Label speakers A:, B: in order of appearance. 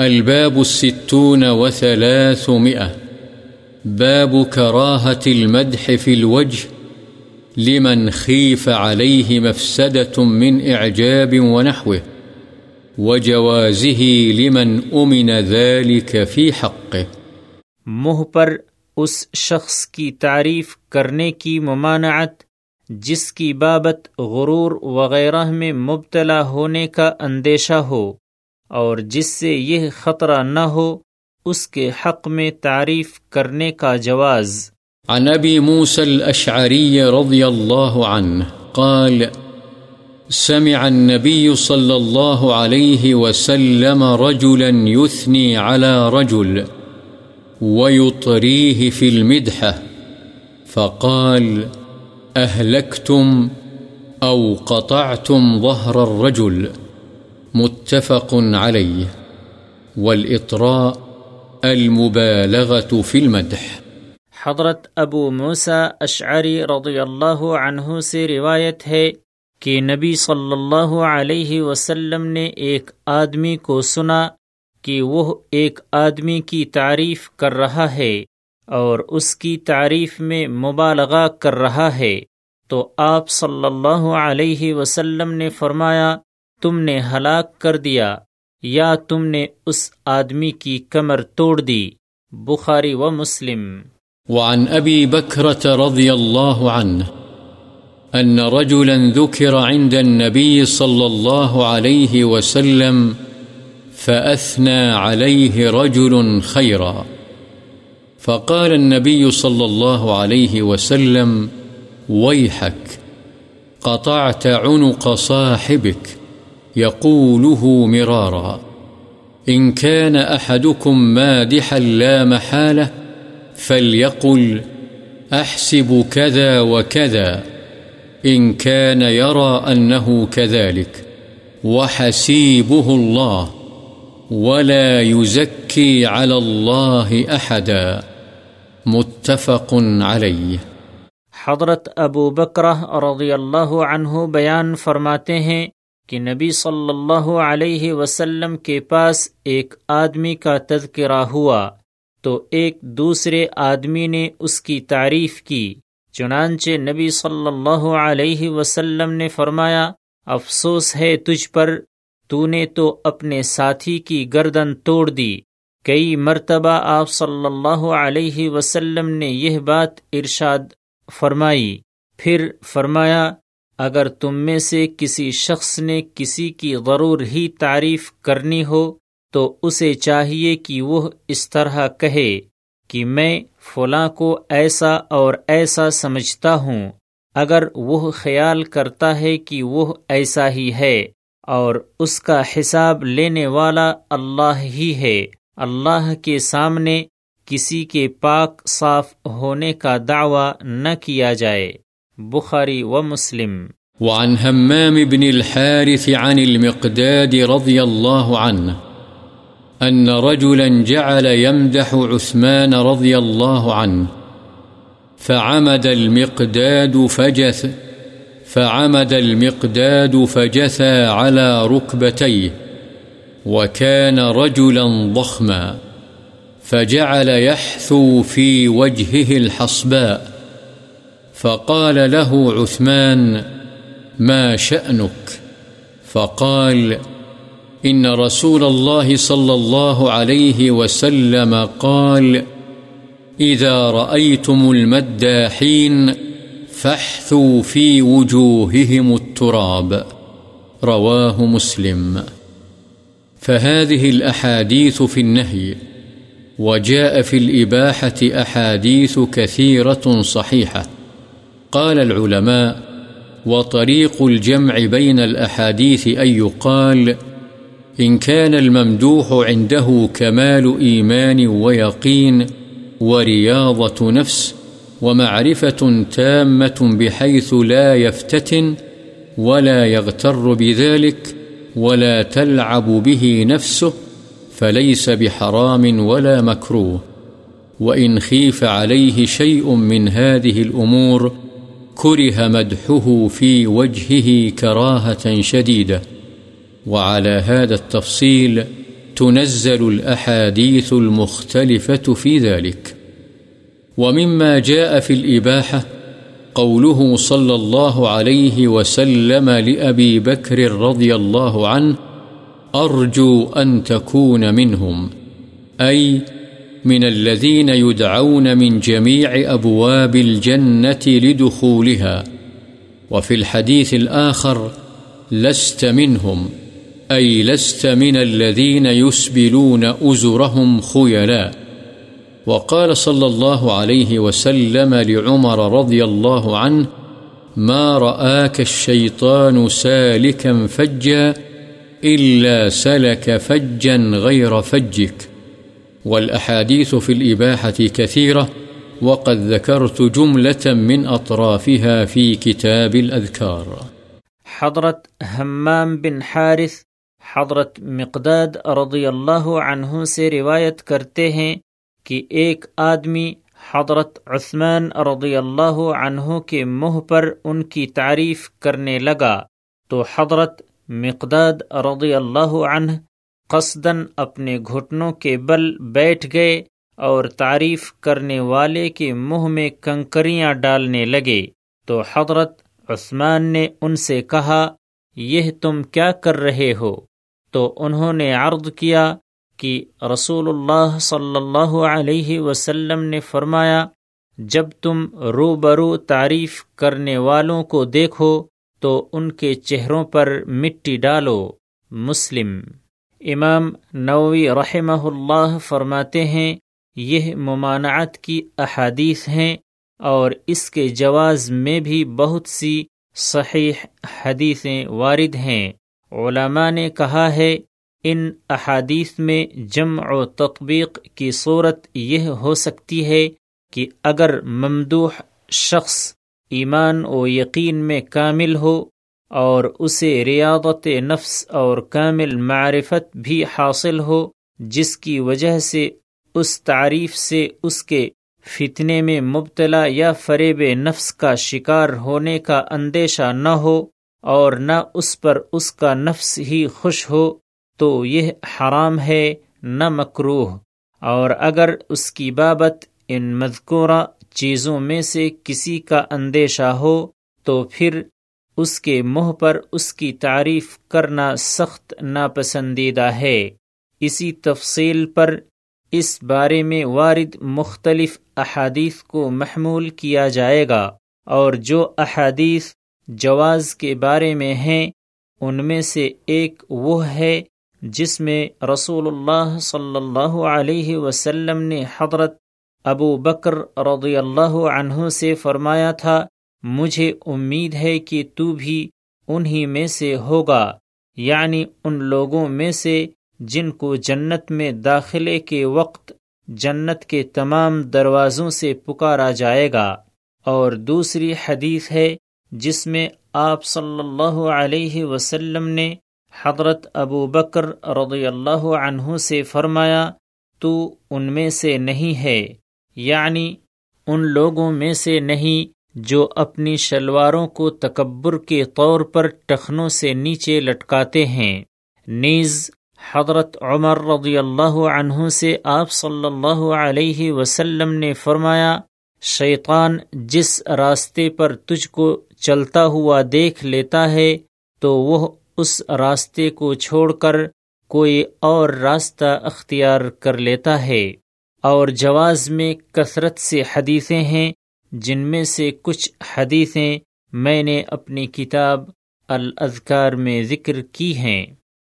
A: الباب الستون وثلاثمئة باب كراهة المدح في الوجه. لمن خيف عليه مفسدة من إعجاب ونحوه. وجوازه لمن أمن ذلك في حقه.
B: منہ پر اس شخص کی تعریف کرنے کی ممانعت، جس کی بابت غرور وغیرہ میں مبتلا ہونے کا اندیشہ ہو۔ اور جس سے یہ خطرہ نہ ہو، اس کے حق میں تعریف کرنے کا جواز۔
A: عن ابی موسى الاشعری رضی اللہ عنہ قال، سمع النبي صلى الله عليه وسلم رجلا يثني على رجل ويطريه في المدحة فقال أهلكتم أو قطعتم ظهر الرجل؟ متفق عليه، والإطراء المبالغة في المدح.
B: حضرت ابو موسیٰ اشعری رضی اللہ عنہ سے روایت ہے کہ نبی صلی اللہ علیہ وسلم نے ایک آدمی کو سنا کہ وہ ایک آدمی کی تعریف کر رہا ہے اور اس کی تعریف میں مبالغہ کر رہا ہے۔ تو آپ صلی اللہ علیہ وسلم نے فرمایا تم نے ہلاک کر دیا یا تم نے اس آدمی کی کمر توڑ دی، بخاری و مسلم۔
A: وعن ابی بکرت رضی اللہ عنہ ان رجلا ذکر عند النبی صلی اللہ علیہ وسلم فأثنى عليه رجل خيرا فقال النبي صلى الله عليه وسلم ويحك قطعت عنق صاحبك يقوله مرارا. إن كان أحدكم مادحا لا محالة، فليقل أحسب كذا وكذا. إن كان يرى أنه كذلك، وحسيبه الله، ولا يزكي على الله أحدا. متفق عليه.
B: حضرت ابو بکرہ رضی اللہ عنہ بیان فرماتے ہیں کہ نبی صلی اللہ علیہ وسلم کے پاس ایک آدمی کا تذکرہ ہوا تو ایک دوسرے آدمی نے اس کی تعریف کی۔ چنانچہ نبی صلی اللہ علیہ وسلم نے فرمایا، افسوس ہے تجھ پر تو نے تو اپنے ساتھی کی گردن توڑ دی۔ کئی مرتبہ آپ صلی اللہ علیہ وسلم نے یہ بات ارشاد فرمائی۔ پھر فرمایا اگر تم میں سے کسی شخص نے کسی کی ضرور ہی تعریف کرنی ہو، تو اسے چاہیے کہ وہ اس طرح کہے کہ میں فلاں کو ایسا اور ایسا سمجھتا ہوں۔ اگر وہ خیال کرتا ہے کہ وہ ایسا ہی ہے اور اس کا حساب لینے والا اللہ ہی ہے، اللہ کے سامنے کسی کے پاک صاف ہونے کا دعوی نہ کیا جائے۔ بخاری و مسلم۔
A: وعن همام بن الحارث عن المقداد رضي الله عنه أن رجلا جعل يمدح عثمان رضي الله عنه فعمد المقداد فجث، فعمد المقداد فجثى على ركبتيه، وكان رجلا ضخما، فجعل يحثو في وجهه الحصباء. فقال له عثمان، ما شأنك؟ فقال، إن رسول الله صلى الله عليه وسلم قال، إذا رأيتم المداحين فاحثوا في وجوههم التراب. رواه مسلم. فهذه الأحاديث في النهي، وجاء في الإباحة أحاديث كثيرة صحيحة. قال العلماء وطريق الجمع بين الأحاديث أن يقال إن كان الممدوح عنده كمال إيمان ويقين ورياضة نفس ومعرفة تامة بحيث لا يفتتن ولا يغتر بذلك ولا تلعب به نفسه فليس بحرام ولا مكروه. وإن خيف عليه شيء من هذه الأمور كره مدحه في وجهه كراهة شديدة، وعلى هذا التفصيل تنزل الأحاديث المختلفة في ذلك. ومما جاء في الإباحة قوله صلى الله عليه وسلم لأبي بكر رضي الله عنه أرجو أن تكون منهم أي من الذين يدعون من جميع أبواب الجنة لدخولها، وفي الحديث الآخر، لست منهم، أي لست من الذين يسبلون أزرهم خيلاً وقال صلى الله عليه وسلم لعمر رضي الله عنه ما رآك الشيطان سالكا فجا، إلا سلك فجا غير فجك. والأحاديث في الإباحة كثيرة، وقد ذكرت جملة من أطرافها في كتاب الأذكار.
B: حضرت حمام بن حارث، حضرت مقداد رضی اللہ عنہ سے روایت کرتے ہیں کہ ایک آدمی حضرت عثمان رضی اللہ عنہ کے منہ پر ان کی تعریف کرنے لگا، تو حضرت مقداد رضی اللہ عنہ قصدن اپنے گھٹنوں کے بل بیٹھ گئے اور تعریف کرنے والے کے منہ میں کنکریاں ڈالنے لگے۔ تو حضرت عثمان نے ان سے کہا، یہ تم کیا کر رہے ہو؟ تو انہوں نے عرض کیا کہ رسول اللہ صلی اللہ علیہ وسلم نے فرمایا، جب تم رو برو تعریف کرنے والوں کو دیکھو، تو ان کے چہروں پر مٹی ڈالو۔ مسلم امام نووی رحمہ اللہ فرماتے ہیں، یہ ممانعت کی احادیث ہیں اور اس کے جواز میں بھی بہت سی صحیح حدیثیں وارد ہیں۔ علماء نے کہا ہے، ان احادیث میں جمع و تطبیق کی صورت یہ ہو سکتی ہے کہ اگر ممدوح شخص ایمان و یقین میں کامل ہو اور اسے ریاضت نفس اور کامل معرفت بھی حاصل ہو، جس کی وجہ سے اس تعریف سے اس کے فتنے میں مبتلا یا فریب نفس کا شکار ہونے کا اندیشہ نہ ہو اور نہ اس پر اس کا نفس ہی خوش ہو، تو یہ حرام ہے، نہ مکروح اور اگر اس کی بابت ان مذکورہ چیزوں میں سے کسی کا اندیشہ ہو، تو پھر اس کے منہ پر اس کی تعریف کرنا سخت ناپسندیدہ ہے۔ اسی تفصیل پر اس بارے میں وارد مختلف احادیث کو محمول کیا جائے گا اور جو احادیث جواز کے بارے میں ہیں، ان میں سے ایک وہ ہے جس میں رسول اللہ صلی اللہ علیہ وسلم نے حضرت ابو بکر رضی اللہ عنہ سے فرمایا تھا مجھے امید ہے کہ تو بھی انہی میں سے ہوگا یعنی ان لوگوں میں سے جن کو جنت میں داخلے کے وقت جنت کے تمام دروازوں سے پکارا جائے گا۔ اور دوسری حدیث ہے جس میں آپ صلی اللہ علیہ وسلم نے حضرت ابو بکر رضی اللہ عنہ سے فرمایا، تو ان میں سے نہیں ہے یعنی ان لوگوں میں سے نہیں جو اپنی شلواروں کو تکبر کے طور پر ٹخنوں سے نیچے لٹکاتے ہیں۔ نیز، حضرت عمر رضی اللہ عنہ سے آپ صلی اللہ علیہ وسلم نے فرمایا، شیطان جس راستے پر تجھ کو چلتا ہوا دیکھ لیتا ہے، تو وہ اس راستے کو چھوڑ کر کوئی اور راستہ اختیار کر لیتا ہے۔ اور جواز میں کثرت سے حدیثیں ہیں جن میں سے کچھ حدیثیں میں نے اپنی کتاب الاذکار میں ذکر کی ہیں۔